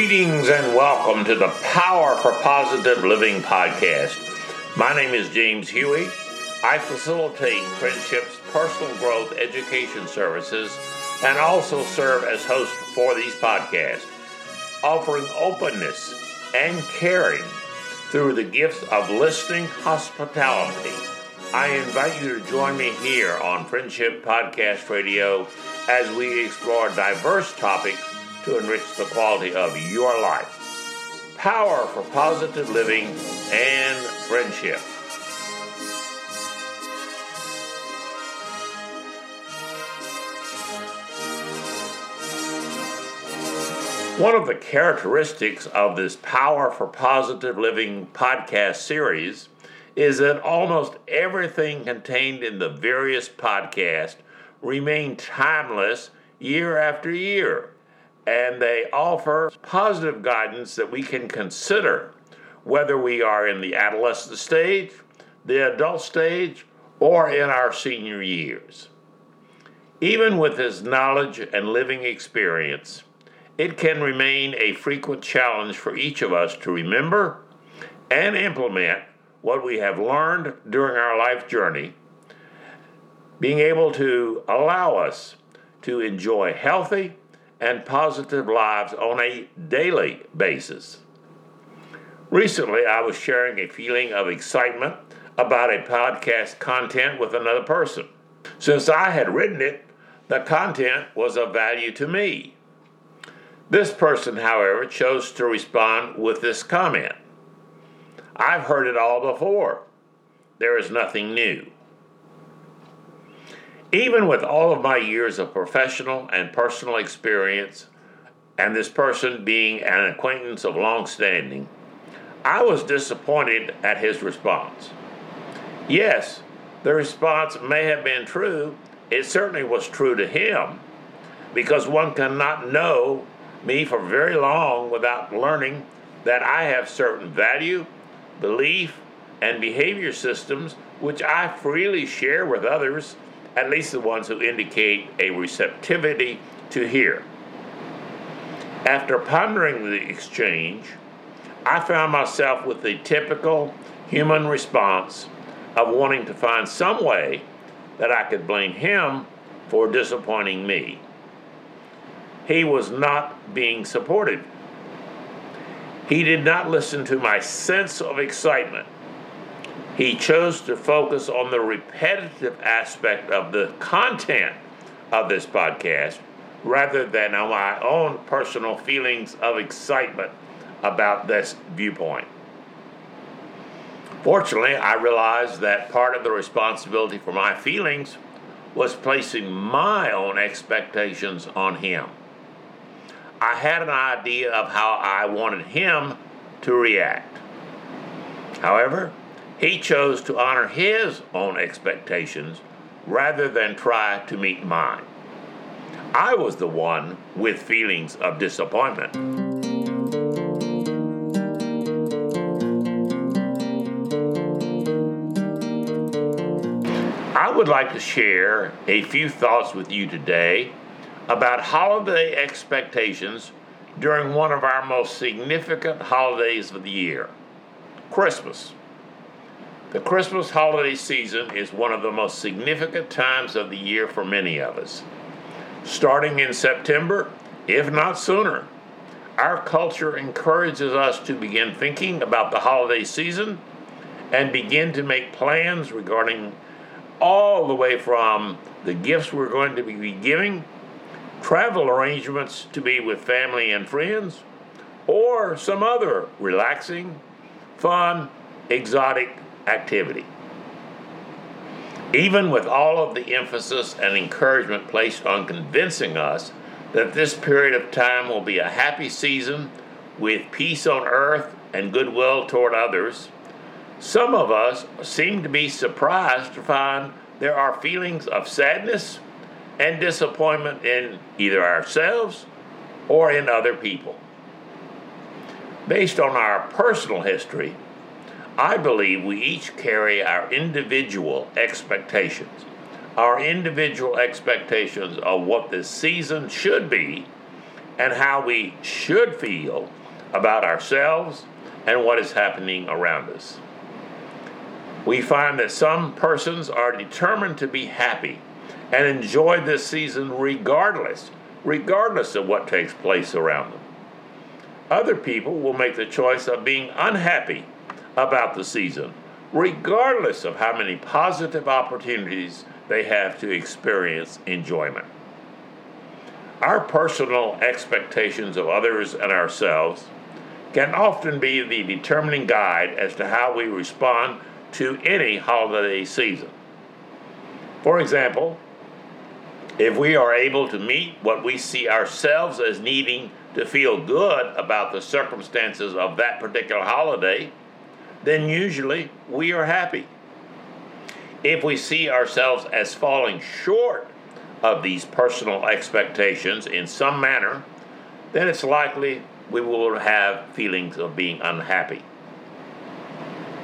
Greetings and welcome to the Power for Positive Living podcast. My name is James Huey. I facilitate Friendship's personal growth education services and also serve as host for these podcasts, offering openness and caring through the gifts of listening hospitality. I invite you to join me here on Friendship Podcast Radio as we explore diverse topics to enrich the quality of your life. Power for positive living and friendship. One of the characteristics of this Power for Positive Living podcast series is that almost everything contained in the various podcasts remain timeless year after year and they offer positive guidance that we can consider whether we are in the adolescent stage, the adult stage, or in our senior years. Even with this knowledge and living experience, it can remain a frequent challenge for each of us to remember and implement what we have learned during our life journey, being able to allow us to enjoy healthy, and positive lives on a daily basis. Recently, I was sharing a feeling of excitement about a podcast content with another person. Since I had written it, the content was of value to me. This person, however, chose to respond with this comment I've heard it all before. There is nothing new. Even with all of my years of professional and personal experience, and this person being an acquaintance of long standing, I was disappointed at his response. Yes, the response may have been true. It certainly was true to him, because one cannot know me for very long without learning that I have certain value, belief, and behavior systems which I freely share with others at least the ones who indicate a receptivity to hear. After pondering the exchange, I found myself with the typical human response of wanting to find some way that I could blame him for disappointing me. He was not being supportive. He did not listen to my sense of excitement he chose to focus on the repetitive aspect of the content of this podcast rather than on my own personal feelings of excitement about this viewpoint. Fortunately, I realized that part of the responsibility for my feelings was placing my own expectations on him. I had an idea of how I wanted him to react. However, he chose to honor his own expectations rather than try to meet mine. I was the one with feelings of disappointment. I would like to share a few thoughts with you today about holiday expectations during one of our most significant holidays of the year Christmas. The Christmas holiday season is one of the most significant times of the year for many of us. Starting in September, if not sooner, our culture encourages us to begin thinking about the holiday season and begin to make plans regarding all the way from the gifts we're going to be giving, travel arrangements to be with family and friends, or some other relaxing, fun, exotic activity. Even with all of the emphasis and encouragement placed on convincing us that this period of time will be a happy season with peace on earth and goodwill toward others, some of us seem to be surprised to find there are feelings of sadness and disappointment in either ourselves or in other people. Based on our personal history, I believe we each carry our individual expectations, our individual expectations of what this season should be, and how we should feel about ourselves and what is happening around us. We find that some persons are determined to be happy and enjoy this season regardless, regardless of what takes place around them. Other people will make the choice of being unhappy about the season, regardless of how many positive opportunities they have to experience enjoyment. Our personal expectations of others and ourselves can often be the determining guide as to how we respond to any holiday season. For example, if we are able to meet what we see ourselves as needing to feel good about the circumstances of that particular holiday, then usually we are happy. If we see ourselves as falling short of these personal expectations in some manner, then it's likely we will have feelings of being unhappy.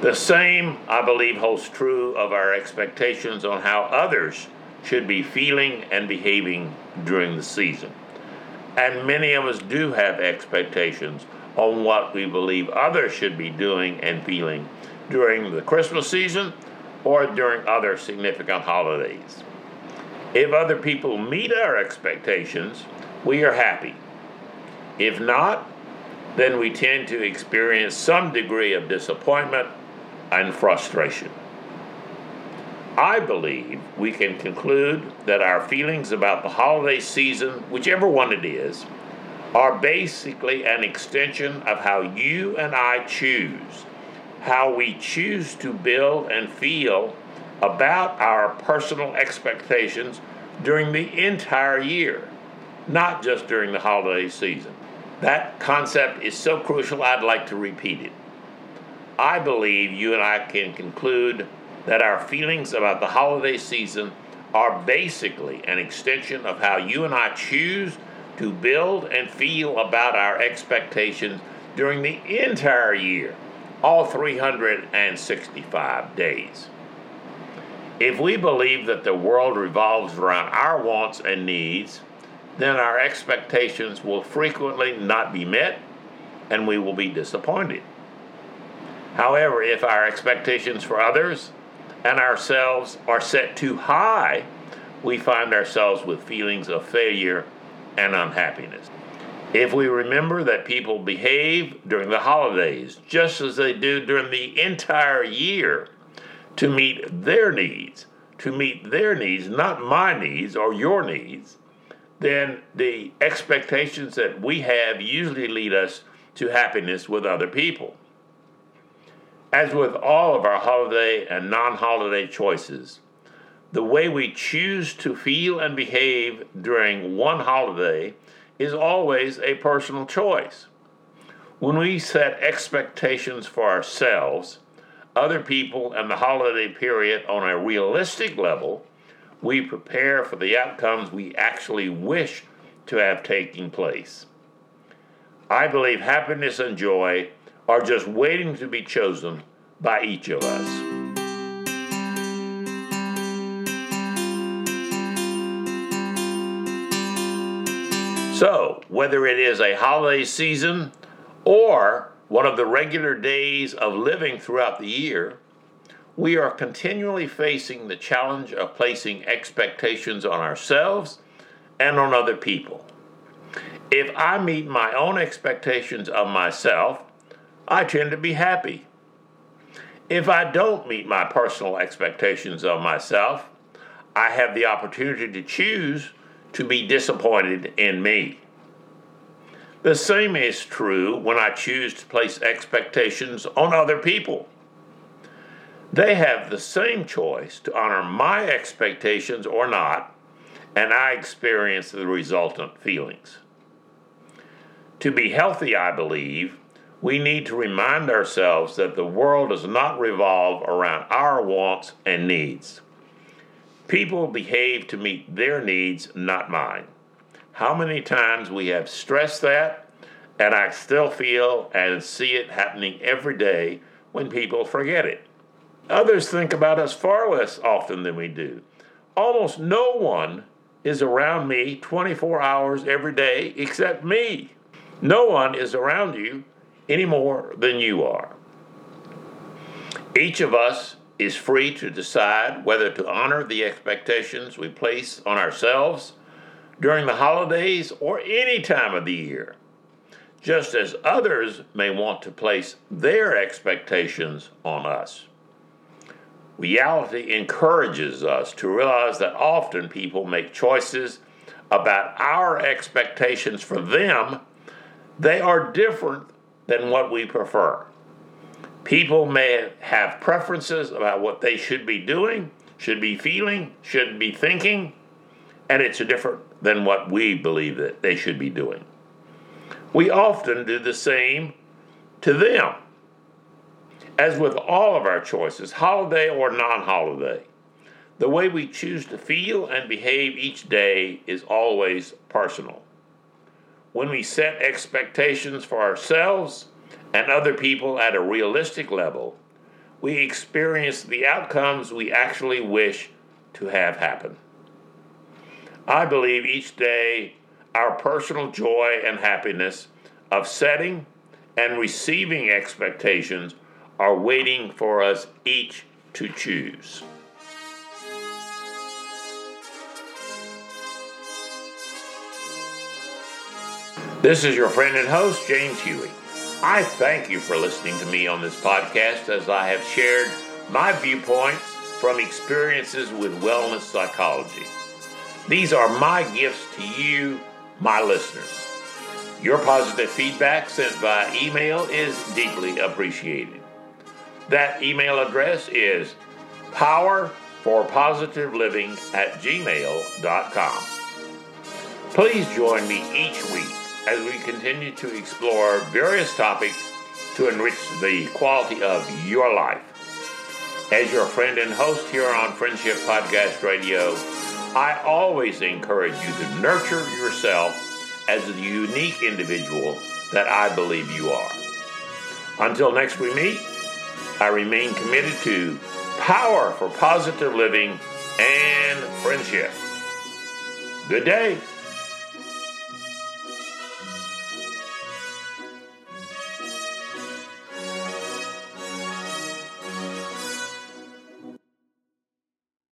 The same, I believe, holds true of our expectations on how others should be feeling and behaving during the season. And many of us do have expectations on what we believe others should be doing and feeling during the Christmas season or during other significant holidays. If other people meet our expectations, we are happy. If not, then we tend to experience some degree of disappointment and frustration. I believe we can conclude that our feelings about the holiday season, whichever one it is, are basically an extension of how you and I choose, how we choose to build and feel about our personal expectations during the entire year, not just during the holiday season. That concept is so crucial, I'd like to repeat it. I believe you and I can conclude that our feelings about the holiday season are basically an extension of how you and I choose to build and feel about our expectations during the entire year, all 365 days. If we believe that the world revolves around our wants and needs, then our expectations will frequently not be met and we will be disappointed. However, if our expectations for others and ourselves are set too high, we find ourselves with feelings of failure and unhappiness. If we remember that people behave during the holidays just as they do during the entire year to meet their needs, to meet their needs, not my needs or your needs, then the expectations that we have usually lead us to happiness with other people. As with all of our holiday and non holiday choices, the way we choose to feel and behave during one holiday is always a personal choice. When we set expectations for ourselves, other people, and the holiday period on a realistic level, we prepare for the outcomes we actually wish to have taking place. I believe happiness and joy are just waiting to be chosen by each of us. So, whether it is a holiday season or one of the regular days of living throughout the year, we are continually facing the challenge of placing expectations on ourselves and on other people. If I meet my own expectations of myself, I tend to be happy. If I don't meet my personal expectations of myself, I have the opportunity to choose to be disappointed in me. The same is true when I choose to place expectations on other people. They have the same choice to honor my expectations or not, and I experience the resultant feelings. To be healthy, I believe, we need to remind ourselves that the world does not revolve around our wants and needs. People behave to meet their needs, not mine. How many times we have stressed that, and I still feel and see it happening every day when people forget it. Others think about us far less often than we do. Almost no one is around me 24 hours every day except me. No one is around you any more than you are. Each of us is free to decide whether to honor the expectations we place on ourselves during the holidays or any time of the year, just as others may want to place their expectations on us. Reality encourages us to realize that often people make choices about our expectations for them. They are different than what we prefer. People may have preferences about what they should be doing, should be feeling, should be thinking, and it's different than what we believe that they should be doing. We often do the same to them. As with all of our choices, holiday or non holiday, the way we choose to feel and behave each day is always personal. When we set expectations for ourselves and other people at a realistic level, we experience the outcomes we actually wish to have happen. I believe each day our personal joy and happiness of setting and receiving expectations are waiting for us each to choose. This is your friend and host, James Huey. I thank you for listening to me on this podcast as I have shared my viewpoints from experiences with wellness psychology. These are my gifts to you, my listeners. Your positive feedback sent by email is deeply appreciated. That email address is powerforpositiveliving at gmail.com. Please join me each week as we continue to explore various topics to enrich the quality of your life. As your friend and host here on Friendship Podcast Radio, I always encourage you to nurture yourself as the unique individual that I believe you are. Until next we meet, I remain committed to power for positive living and friendship. Good day.